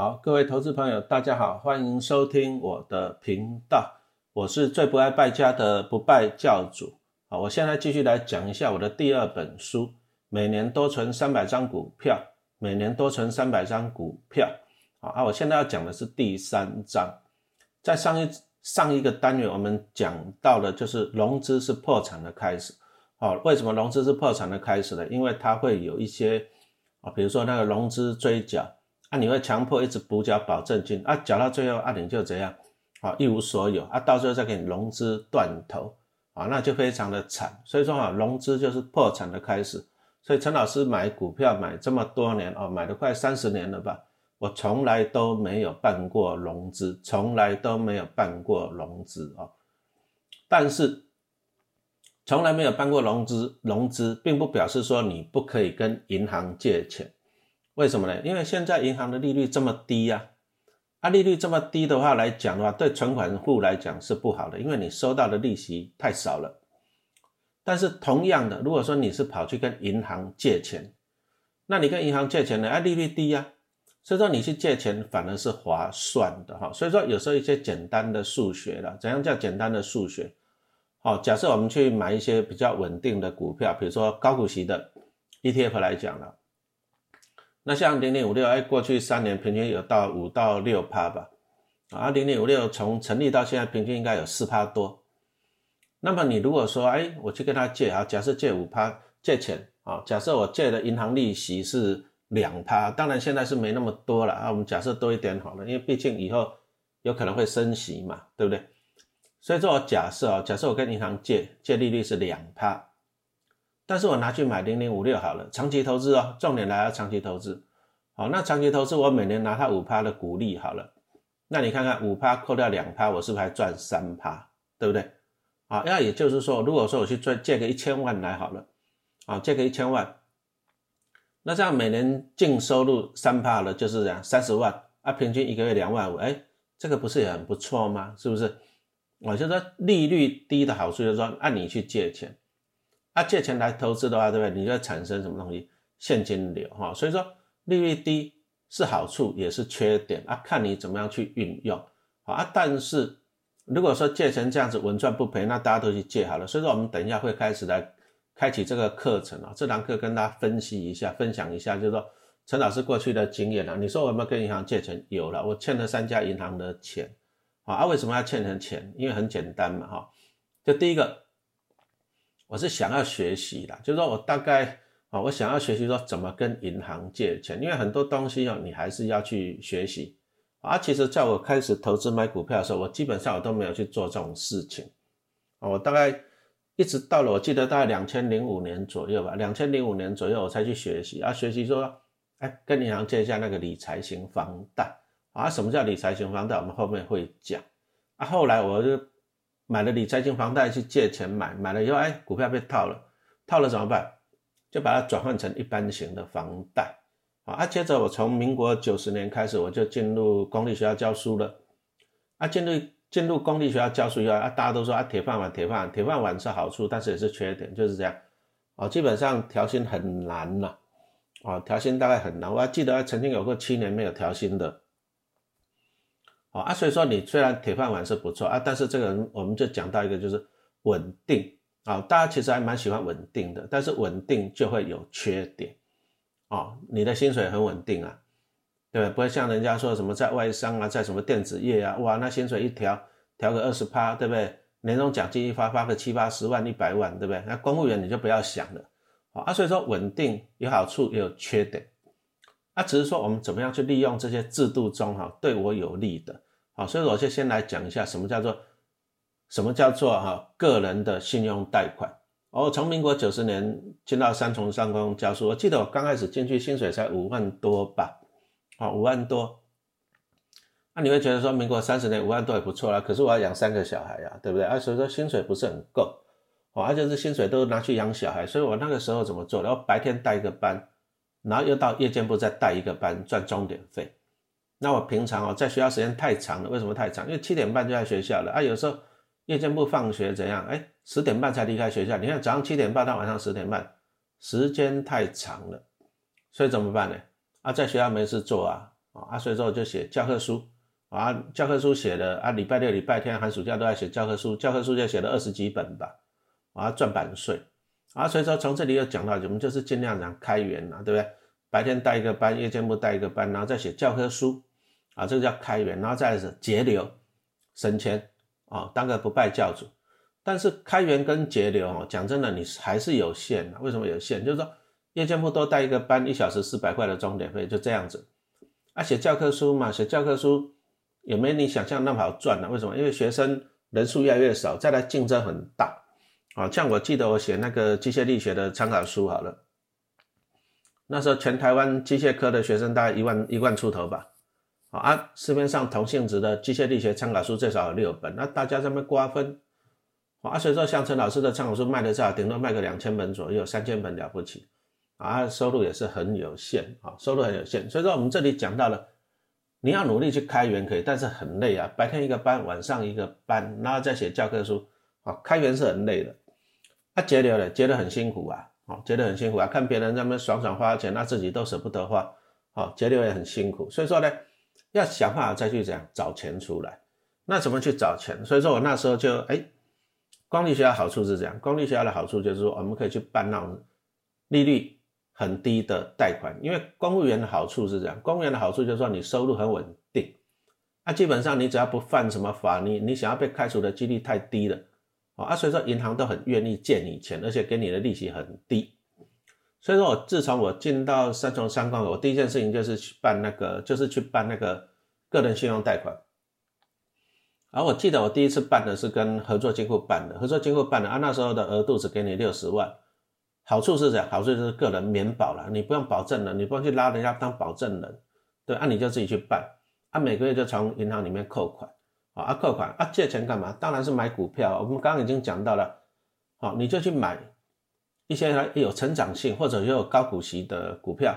好，各位投资朋友，大家好，欢迎收听我的频道，我是最不爱败家的不败教主。好，我现在继续来讲一下我的第二本书，每年多存三百张股票，每年多存三百张股票。好，啊，我现在要讲的是第三章，在上一上一个单元我们讲到的就是融资是破产的开始。好，为什么融资是破产的开始呢？因为它会有一些啊，比如说那个融资追缴。啊，你会强迫一直补缴保证金啊，缴到最后啊，你就怎样啊，一无所有啊，到最后再给你融资断头啊，那就非常的惨。所以说啊，融资就是破产的开始。所以陈老师买股票买这么多年哦，买了快三十年了吧，我从来都没有办过融资，从来都没有办过融资啊。但是从来没有办过融资，融资并不表示说你不可以跟银行借钱。为什么呢？因为现在银行的利率这么低呀，啊，利率这么低的话来讲的话，对存款户来讲是不好的，因为你收到的利息太少了。但是同样的，如果说你是跑去跟银行借钱，那你跟银行借钱呢，啊，利率低呀，所以说你去借钱反而是划算的哈。所以说有时候一些简单的数学了，怎样叫简单的数学？好，假设我们去买一些比较稳定的股票，比如说高股息的 ETF 来讲了。那像零零五六，哎，过去三年平均有到五到六趴吧，啊，零零五六从成立到现在平均应该有四趴多。那么你如果说，哎，我去跟他借啊，假设借五趴借钱啊，假设我借的银行利息是两趴，当然现在是没那么多了啊，我们假设多一点好了，因为毕竟以后有可能会升息嘛，对不对？所以说我假设啊，假设我跟银行借借利率是两趴。但是我拿去买零零五六好了，长期投资哦，重点来了，长期投资。好，那长期投资我每年拿它五趴的股利好了，那你看看五趴扣掉两趴，我是不是还赚三趴？对不对？啊，那也就是说，如果说我去赚借个一千万来好了，啊，借个一千万，那这样每年净收入三趴了，就是这样三十万啊，平均一个月两万五，哎，这个不是也很不错吗？是不是？我就说利率低的好处就是说，按你去借钱。啊，借钱来投资的话，对不对？你就会产生什么东西？现金流哈。所以说利率低是好处，也是缺点啊，看你怎么样去运用好啊。但是如果说借钱这样子稳赚不赔，那大家都去借好了。所以说我们等一下会开始来开启这个课程啊。这堂课跟大家分析一下，分享一下，就是说陈老师过去的经验啊。你说我有没有跟银行借钱？有了，我欠了三家银行的钱啊。为什么要欠人钱？因为很简单嘛哈。就第一个。我是想要学习的，就是说我大概啊，我想要学习说怎么跟银行借钱，因为很多东西哦，你还是要去学习啊。其实在我开始投资买股票的时候，我基本上我都没有去做这种事情啊。我大概一直到了，我记得大概两千零五年左右吧，两千零五年左右我才去学习啊，学习说，哎，跟银行借一下那个理财型房贷啊。什么叫理财型房贷？我们后面会讲啊。后来我就。买了理财型房贷去借钱买，买了以后，哎，股票被套了，套了怎么办？就把它转换成一般型的房贷，啊，接着我从民国九十年开始，我就进入公立学校教书了，啊，进入进入公立学校教书以后，啊，大家都说啊，铁饭碗，铁饭碗，铁饭碗是好处，但是也是缺点，就是这样，啊，基本上调薪很难了，啊，调薪大概很难，我还记得曾经有过七年没有调薪的。啊，所以说你虽然铁饭碗是不错啊，但是这个人我们就讲到一个就是稳定啊，大家其实还蛮喜欢稳定的，但是稳定就会有缺点啊，你的薪水很稳定啊，对不对？不会像人家说什么在外商啊，在什么电子业啊，哇，那薪水一调调个二十趴，对不对？年终奖金一发发个七八十万、一百万，对不对？那公务员你就不要想了啊，所以说稳定有好处也有缺点。那只是说我们怎么样去利用这些制度中哈对我有利的，好，所以我就先来讲一下什么叫做什么叫做哈个人的信用贷款。我从民国九十年进到三重商工教书，我记得我刚开始进去薪水才五万多吧，啊五万多。那你会觉得说民国三十年五万多也不错啦，可是我要养三个小孩呀，对不对？啊，所以说薪水不是很够，哦，而且是薪水都拿去养小孩，所以我那个时候怎么做？然后白天带一个班。然后又到夜间部再带一个班赚钟点费，那我平常哦在学校时间太长了，为什么太长？因为七点半就在学校了啊，有时候夜间部放学怎样？哎，十点半才离开学校。你看早上七点半到晚上十点半，时间太长了，所以怎么办呢？啊，在学校没事做啊，啊，所以说我就写教科书啊，教科书写的啊，礼拜六、礼拜天、寒暑假都在写教科书，教科书就写了二十几本吧，啊，赚版税啊，所以说从这里又讲到，我们就是尽量讲开源呐，对不对？白天带一个班，夜间部带一个班，然后再写教科书啊，这个叫开源，然后再是节流省钱啊，当个不败教主。但是开源跟节流哦，讲真的，你还是有限的。为什么有限？就是说夜间部多带一个班，一小时四百块的钟点费，就这样子。啊，写教科书嘛，写教科书也没你想象那么好赚的。为什么？因为学生人数越来越少，再来竞争很大。啊，像我记得我写那个机械力学的参考书好了。那时候全台湾机械科的学生大概一万一万出头吧，啊，市面上同性质的机械力学参考书最少有六本，那大家这么瓜分，啊，所以说像陈老师的参考书卖的少，顶多卖个两千本左右，三千本了不起，啊，收入也是很有限，啊，收入很有限，所以说我们这里讲到了，你要努力去开源可以，但是很累啊，白天一个班，晚上一个班，然后再写教科书，啊，开源是很累的，啊，节流的节得很辛苦啊。哦，觉得很辛苦啊，看别人那么爽爽花钱，那自己都舍不得花，哦，节流也很辛苦，所以说呢，要想办法再去怎样找钱出来。那怎么去找钱？所以说我那时候就哎，公立学校好处是这样，公立学校的好处就是说我们可以去办那种利率很低的贷款，因为公务员的好处是这样，公务员的好处就是说你收入很稳定，那基本上你只要不犯什么法，你你想要被开除的几率太低了。啊，所以说银行都很愿意借你钱，而且给你的利息很低。所以说我自从我进到三重三矿，我第一件事情就是去办那个，就是去办那个个人信用贷款。而我记得我第一次办的是跟合作金库办的，合作金库办的啊，那时候的额度只给你六十万，好处是这样，好处就是个人免保了，你不用保证人，你不用去拉人家当保证人，对，啊你就自己去办，啊每个月就从银行里面扣款。啊，啊扣款啊，借钱干嘛？当然是买股票。我们刚刚已经讲到了，好，你就去买一些有成长性或者又有高股息的股票，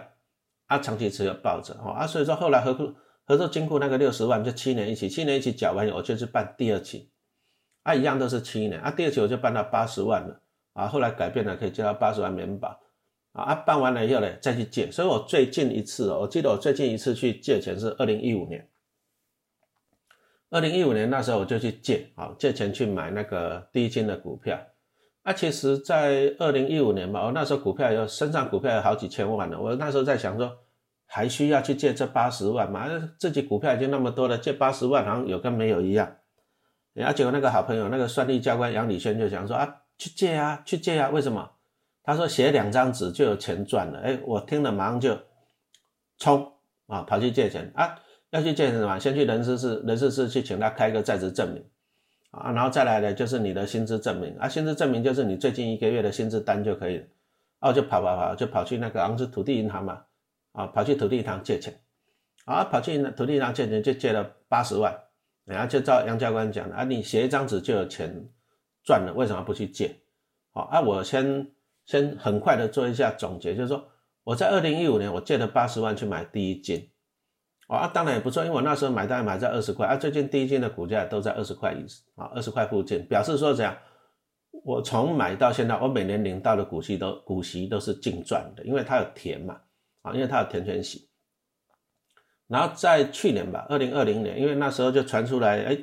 啊，长期持有抱着，啊，所以说后来合合作金库那个六十万就七年一起，七年一起缴完，我就去办第二期，啊，一样都是七年，啊，第二期我就办到八十万了，啊，后来改变了，可以借到八十万免保，啊，办完了以后呢，再去借，所以我最近一次，我记得我最近一次去借钱是二零一五年。二零一五年那时候我就去借，啊，借钱去买那个低金的股票。啊，其实，在二零一五年吧，我那时候股票有身上股票有好几千万了。我那时候在想说，还需要去借这八十万吗？自己股票已经那么多了，借八十万好像有跟没有一样。然后结果那个好朋友，那个算力教官杨礼轩就想说啊，去借啊，去借啊，为什么？他说写两张纸就有钱赚了。哎，我听了马上就冲啊，跑去借钱啊。要去借什么？先去人事室，人事室去请他开个在职证明，啊，然后再来的就是你的薪资证明，啊，薪资证明就是你最近一个月的薪资单就可以了，哦，就跑跑跑，就跑去那个好像是土地银行嘛，啊，跑去土地银行借钱，啊，跑去土地银行借钱就借了八十万，然后就照杨教官讲的，啊，你写一张纸就有钱赚了，为什么不去借？好，啊，我先先很快的做一下总结，就是说我在二零一五年我借了八十万去买第一金。啊，当然也不错，因为我那时候买大概买在二十块，啊，最近第一金的股价都在二十块以啊，二十块附近，表示说怎样？我从买到现在，我每年领到的股息都股息都是净赚的，因为它有填嘛，啊，因为它有填权息。然后在去年吧，二零二零年，因为那时候就传出来，哎，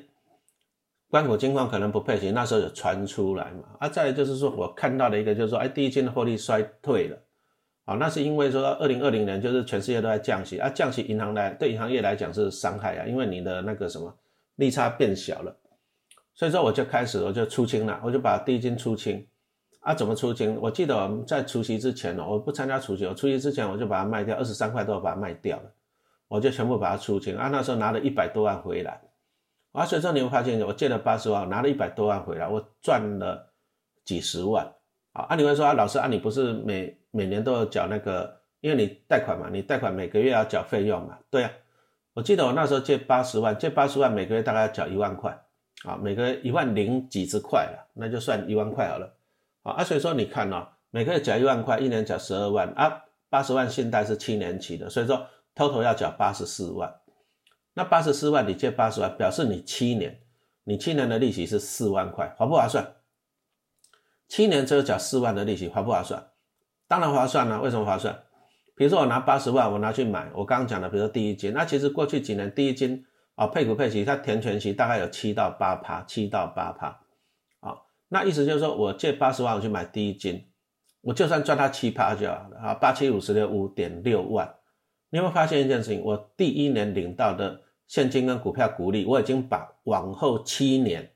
关谷金矿可能不配息，那时候有传出来嘛，啊，再就是说我看到的一个就是说，哎，第一金的获利衰退了。啊，那是因为说二零二零年就是全世界都在降息啊，降息银行来对银行业来讲是伤害啊，因为你的那个什么利差变小了，所以说我就开始我就出清了，我就把第一金出清啊，怎么出清？我记得我们在除夕之前呢，我不参加除夕，我除夕之前我就把它卖掉，二十三块多把它卖掉了，我就全部把它出清啊，那时候拿了一百多万回来啊，所以说你会发现我借了八十万，拿了一百多万回来，我赚了几十万。啊，按你会说啊，老师啊，你不是每每年都要缴那个，因为你贷款嘛，你贷款每个月要缴费用嘛，对啊。我记得我那时候借八十万，借八十万每个月大概要缴一万块，啊，每个月一万零几十块了，那就算一万块好了。啊，所以说你看哦，每个月缴一万块，一年缴十二万啊，八十万信贷是七年期的，所以说 total 要缴八十四万。那八十四万你借八十万，表示你七年，你七年的利息是四万块，划不划算？七年只有缴四万的利息，划不划算？当然划算了。为什么划算？比如说我拿八十万，我拿去买，我刚刚讲的，比如说第一金，那其实过去几年第一金啊配股配息，它填全息大概有七到八趴，七到八趴，啊，那意思就是说我借八十万我去买第一金，我就算赚它七趴就好了啊，八七五十六五点六万。你有没有发现一件事情？我第一年领到的现金跟股票股利，我已经把往后七年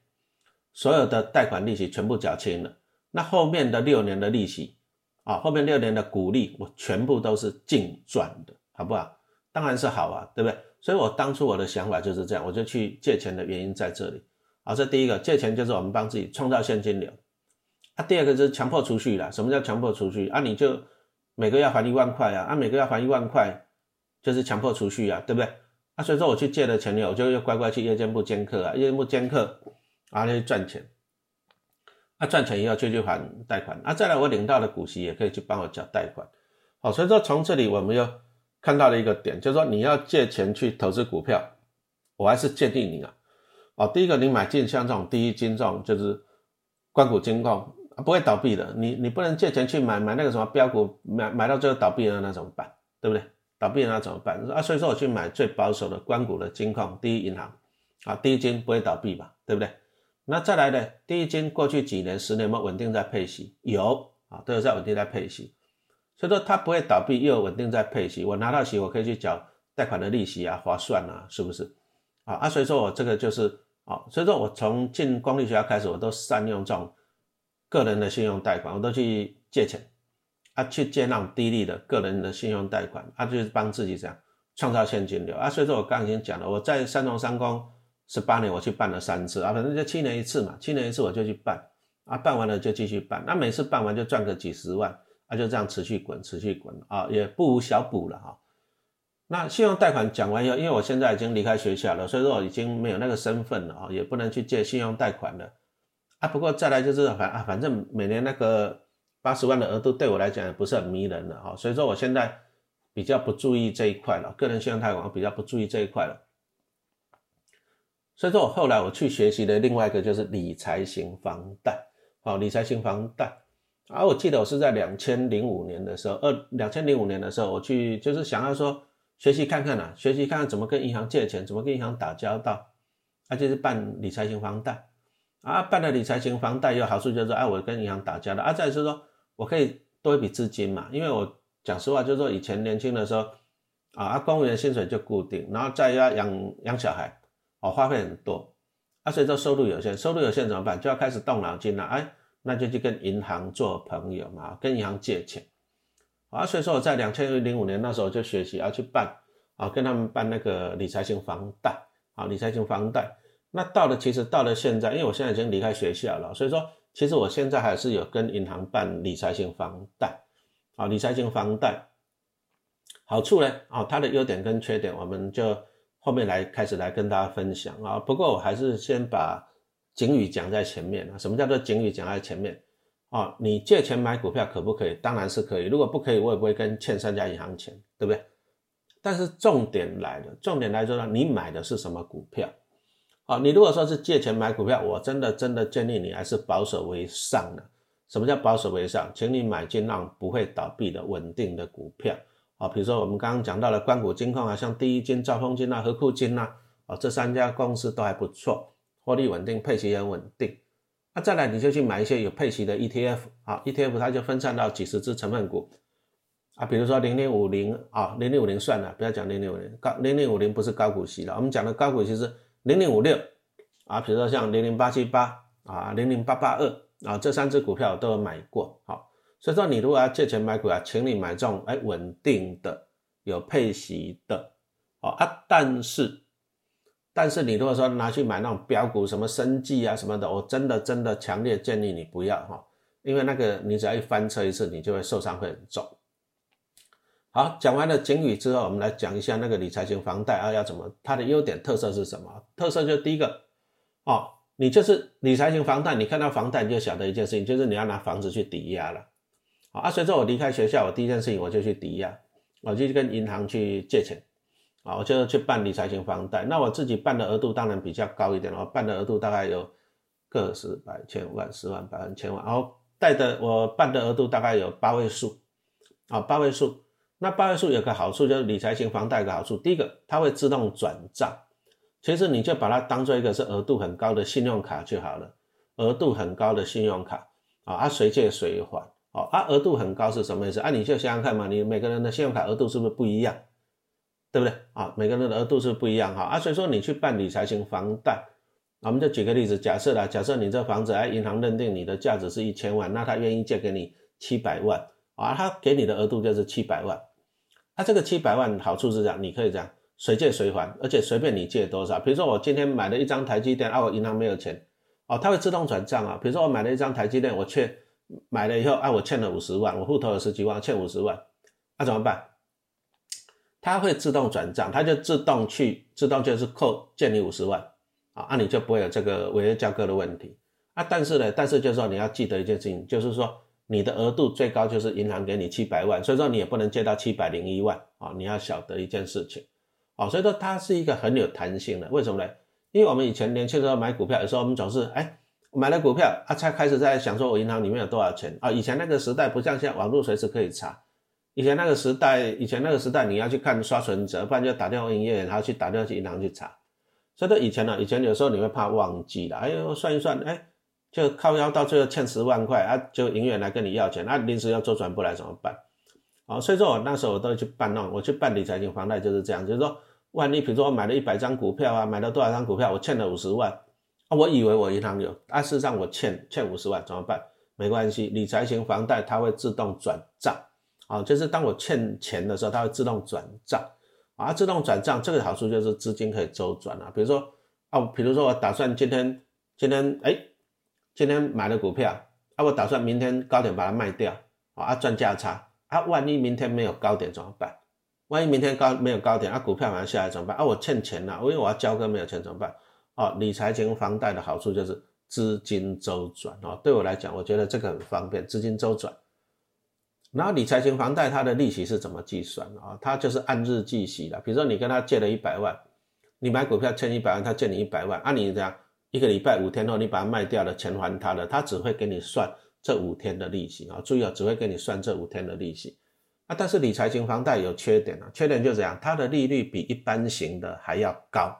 所有的贷款利息全部缴清了。那后面的六年的利息啊，后面六年的股利，我全部都是净赚的，好不好？当然是好啊，对不对？所以我当初我的想法就是这样，我就去借钱的原因在这里。好，这第一个借钱就是我们帮自己创造现金流。啊，第二个就是强迫储蓄啦。什么叫强迫储蓄？啊，你就每个月还一万块啊，啊，每个月还一万块。就是强迫储蓄啊，对不对？啊，所以说我去借了钱我就又乖乖去夜间部兼课啊，夜间部兼课啊，去赚钱。啊，赚钱以后就去还贷款啊，再来我领到的股息也可以去帮我缴贷款。好，所以说从这里我们又看到了一个点，就是说你要借钱去投资股票，我还是建议你啊，哦，第一个你买进像这种第一金这种就是关谷金矿啊，不会倒闭的。你你不能借钱去买买那个什么标股，买买到最后倒闭了那怎么办？对不对？倒闭了那怎么办？啊，所以说我去买最保守的关谷的金矿第一银行，啊，第一金不会倒闭吧？对不对？那再来呢？第一金过去几年、十年有没有稳定在配息？有啊，都有在稳定在配息，所以说它不会倒闭，又有稳定在配息。我拿到息，我可以去缴贷款的利息啊，划算啊，是不是？啊啊，所以说我这个就是啊，所以说我从进公立学校开始，我都善用这种个人的信用贷款，我都去借钱。啊，去借那种低利的个人的信用贷款，啊，就是帮自己这样创造现金流啊。所以说我刚刚已经讲了，我在三农三公十八年，我去办了三次啊，反正就七年一次嘛，七年一次我就去办啊，办完了就继续办，那每次办完就赚个几十万啊，就这样持续滚，持续滚啊，也不无小补了哈。那信用贷款讲完以后，因为我现在已经离开学校了，所以说我已经没有那个身份了啊，也不能去借信用贷款了啊。不过再来就是反啊，反正每年那个。八十万的额度对我来讲也不是很迷人了哈，所以说我现在比较不注意这一块了，个人信用贷款我比较不注意这一块了。所以说我后来我去学习的另外一个就是理财型房贷，好，理财型房贷。而我记得我是在两千零五年的时候，二两千零五年的时候，我去就是想要说学习看看呐，学习看看怎么跟银行借钱，怎么跟银行打交道，啊，就是办理财型房贷，啊，办了理财型房贷有好处就是，哎，我跟银行打交道，啊，再是说。我可以多一笔资金嘛？因为我讲实话，就是说以前年轻的时候，啊，公务员薪水就固定，然后再要养养小孩，哦，花费很多，啊，所以说收入有限，收入有限怎么办？就要开始动脑筋了，哎，那就去跟银行做朋友嘛，跟银行借钱，啊，所以说我在两千零五年那时候就学习要去办，啊，跟他们办那个理财型房贷，啊，理财型房贷，那到了其实到了现在，因为我现在已经离开学校了，所以说。其实我现在还是有跟银行办理财型房贷，啊，理财型房贷好处呢，啊，它的优点跟缺点，我们就后面来开始来跟大家分享啊。不过我还是先把警语讲在前面啊。什么叫做警语讲在前面？啊，你借钱买股票可不可以？当然是可以。如果不可以，我也不会跟欠三家银行钱，对不对？但是重点来了，重点来说呢，你买的是什么股票？啊，你如果说是借钱买股票，我真的真的建议你还是保守为上的。什么叫保守为上？请你买进那不会倒闭的稳定的股票。啊，比如说我们刚刚讲到了关谷金矿啊，像第一金、兆丰金啊、和库金啊，啊，这三家公司都还不错，获利稳定，配息也很稳定。那再来你就去买一些有配息的 ETF，啊，ETF 它就分散到几十只成分股啊，比如说零零五零啊，零零五零算了，不要讲零零五零高，零零五零不是高股息了，我们讲的高股息是。零零五六啊，比如说像零零八七八啊，零零八八二啊，这三只股票都有买过。好，所以说你如果要借钱买股啊，请你买这种哎稳定的、有配息的。好啊，但是但是你如果说拿去买那种标股，什么生计啊什么的，我真的真的强烈建议你不要哈，因为那个你只要一翻车一次，你就会受伤会很重。好，讲完了警语之后，我们来讲一下那个理财型房贷啊，要怎么？它的优点特色是什么？特色就第一个，哦，你就是理财型房贷，你看到房贷你就晓得一件事情，就是你要拿房子去抵押了。啊，随着我离开学校，我第一件事情我就去抵押，我就跟银行去借钱，啊，我就去办理财型房贷。那我自己办的额度当然比较高一点我办的额度大概有个十百千万十万百万千万，然后贷的我办的额度大概有八位数，啊，八位数。那八位数有个好处就是理财型房贷有个好处，第一个它会自动转账，其实你就把它当做一个是额度很高的信用卡就好了，额度很高的信用卡啊，它随借随还，哦，啊，额度很高是什么意思？啊，你就想想看嘛，你每个人的信用卡额度是不是不一样？对不对啊？每个人的额度是不一样哈啊，所以说你去办理财型房贷，我们就举个例子，假设啦，假设你这房子哎，银行认定你的价值是一千万，那他愿意借给你七百万啊，他给你的额度就是七百万，他这个七百万好处是这样，你可以这样随借随还，而且随便你借多少，比如说我今天买了一张台积电啊，我银行没有钱哦，它会自动转账啊，比如说我买了一张台积电，我却买了以后啊，我欠了五十万，我户头有十几万，欠五十万，那怎么办？它会自动转账，它就自动去，自动就是扣借你五十万啊，那你就不会有这个违约交割的问题啊。但是呢，但是就是说你要记得一件事情，就是说你的额度最高就是银行给你七百万，所以说你也不能借到七百零一万啊。你要晓得一件事情啊，所以说它是一个很有弹性的。为什么呢？因为我们以前年轻的时候买股票，有时候我们总是哎买了股票啊，才开始在想说我银行里面有多少钱啊。以前那个时代不像现在网络随时可以查。以前那个时代，以前那个时代，你要去看刷存折，不然就打电话营业员，然后去打电话去银行去查。所以说以前呢，以前有时候你会怕忘记了，哎呦算一算，哎，就靠腰到最后欠十万块啊，就营业员来跟你要钱，那临时要周转不来怎么办？好，所以说我那时候我都去办弄，我去办理财型房贷就是这样，就是说，万一比如说我买了一百张股票啊，买了多少张股票，我欠了五十万啊，我以为我银行有，啊事实上我欠欠五十万怎么办？没关系，理财型房贷它会自动转账。啊，就是当我欠钱的时候，它会自动转账啊，自动转账这个好处就是资金可以周转啊。比如说啊，比如说我打算今天今天哎，今天买了股票啊，我打算明天高点把它卖掉啊，赚价差啊。万一明天没有高点怎么办？万一明天高没有高点啊，股票马上下来怎么办啊？我欠钱了，因为我要交割没有钱怎么办？哦，理财型房贷的好处就是资金周转哦。对我来讲，我觉得这个很方便，资金周转。然后理财型房贷它的利息是怎么计算啊？它就是按日计息的。比如说你跟他借了一百万，你买股票欠一百万，他借你一百万，按你这样一个礼拜五天后你把它卖掉了，钱还他了，他只会给你算这五天的利息啊。注意啊，只会给你算这五天的利息啊。但是理财型房贷有缺点啊，缺点就这样，它的利率比一般型的还要高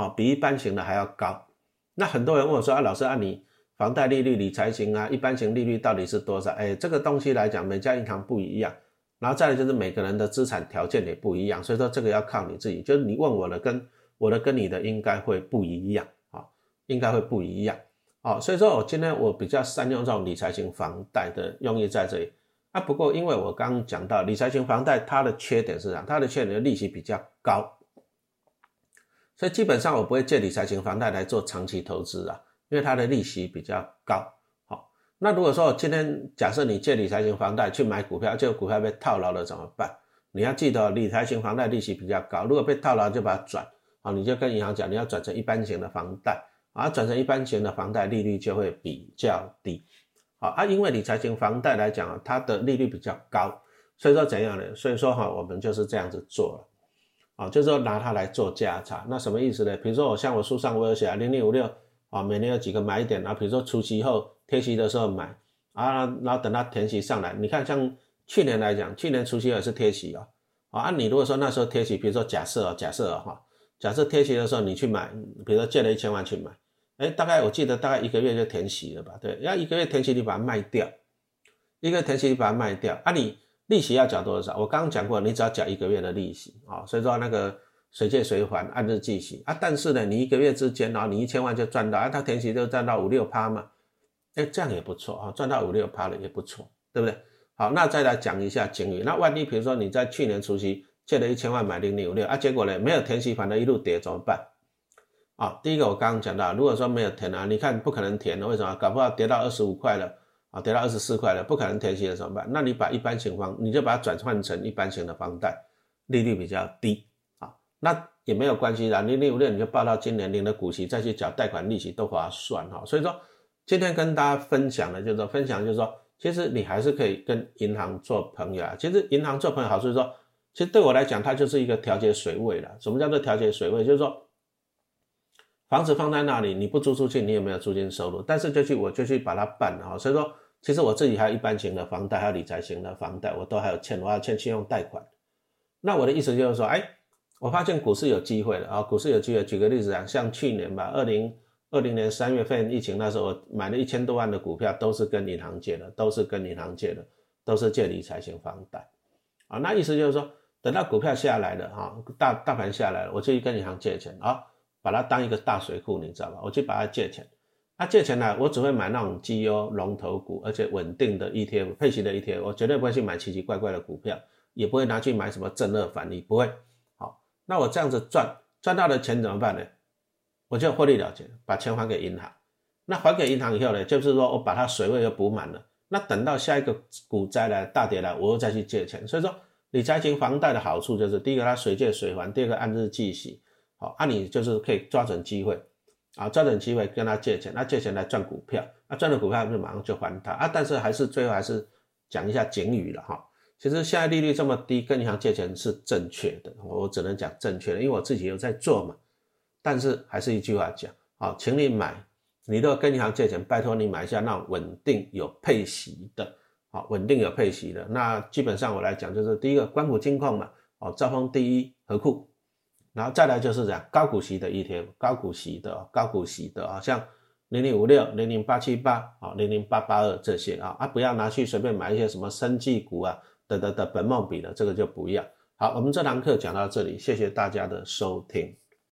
啊，比一般型的还要高。那很多人问我说啊，老师啊你。房贷利率、理财型啊，一般型利率到底是多少？哎，这个东西来讲，每家银行不一样，然后再来就是每个人的资产条件也不一样，所以说这个要靠你自己。就是你问我的跟我的跟你的应该会不一样啊，应该会不一样啊。所以说我今天我比较善用这种理财型房贷的用意在这里啊。不过因为我刚讲到理财型房贷它的缺点是什么？它的缺点利息比较高，所以基本上我不会借理财型房贷来做长期投资啊。因为它的利息比较高，好，那如果说今天假设你借理财型房贷去买股票，结果股票被套牢了怎么办？你要记得理财型房贷利息比较高，如果被套牢就把它转，好，你就跟银行讲你要转成一般型的房贷，啊，转成一般型的房贷利率就会比较低，好啊，因为理财型房贷来讲啊，它的利率比较高，所以说怎样呢？所以说哈，我们就是这样子做了，啊，就是说拿它来做价差，那什么意思呢？比如说我像我书上我有写啊，零零五六。啊，每年有几个买点啊？比如说除息后贴息的时候买啊，然后等它填息上来，你看像去年来讲，去年除息也是贴息啊。啊，你如果说那时候贴息，比如说假设啊，假设啊哈，假设贴息的时候你去买，比如说借了一千万去买，哎，大概我记得大概一个月就填息了吧？对，要一个月填息你把它卖掉，一个月填息你把它卖掉，啊，你利息要缴多少？我刚刚讲过，你只要缴一个月的利息啊，所以说那个。随借随还，按日计息啊！但是呢，你一个月之间，然后你一千万就赚到啊，他填息就赚到五六趴嘛，哎，这样也不错啊，赚到五六趴了也不错，对不对？好，那再来讲一下金鱼。那万一比如说你在去年除夕借了一千万买零零五六啊，结果呢没有填息，反而一路跌怎么办？啊，第一个我刚刚讲到，如果说没有填啊，你看不可能填的，为什么？搞不好跌到二十五块了啊，跌到二十四块了，不可能填息了怎么办？那你把一般型房，你就把它转换成一般型的房贷，利率比较低啊。那也没有关系啦，你零五六你就报到今年领的股息，再去缴贷款利息都划算哈。所以说今天跟大家分享的就是说，分享就是说，其实你还是可以跟银行做朋友啊。其实银行做朋友好处是说，其实对我来讲，它就是一个调节水位了。什么叫做调节水位？就是说房子放在那里，你不租出去，你也没有租金收入，但是就去我就去把它办了哈。所以说其实我自己还有一般型的房贷，还有理财型的房贷，我都还有欠，我还有欠信用贷款。那我的意思就是说，哎，我发现股市有机会了啊！股市有机会，举个例子啊，像去年吧，二零二零年三月份疫情那时候，我买了一千多万的股票，都是跟银行借的，都是跟银行借的，都是借理财型房贷啊。那意思就是说，等到股票下来了哈，大大盘下来了，我就去跟银行借钱啊，把它当一个大水库，你知道吧？我去把它借钱，那借钱呢，我只会买那种绩优龙头股，而且稳定的 ETF 配息的 ETF，我绝对不会去买奇奇怪怪的股票。也不会拿去买什么正二反利，不会。好，那我这样子赚赚到的钱怎么办呢？我就获利了结，把钱还给银行。那还给银行以后呢，就是说我把它水位又补满了。那等到下一个股灾来大跌来，我又再去借钱。所以说理财型房贷的好处就是，第一个它水借水还，第二个按日计息。好，那你就是可以抓准机会啊，抓准机会跟他借钱，那借钱来赚股票，那赚了股票就马上就还他啊。但是还是最后还是讲一下警语了哈。其实现在利率这么低，跟银行借钱是正确的，我只能讲正确的，因为我自己有在做嘛。但是还是一句话讲，啊，请你买，你都要跟银行借钱，拜托你买一下那稳定有配息的，好，稳定有配息的。那基本上我来讲，就是第一个关谷金矿嘛，哦，兆丰第一和库，然后再来就是这样高股息的 ETF，高股息的，高股息的啊，像零零五六、零零八七八啊、零零八八二这些啊，啊，不要拿去随便买一些什么生技股啊。的的的本梦比的这个就不要好，我们这堂课讲到这里，谢谢大家的收听。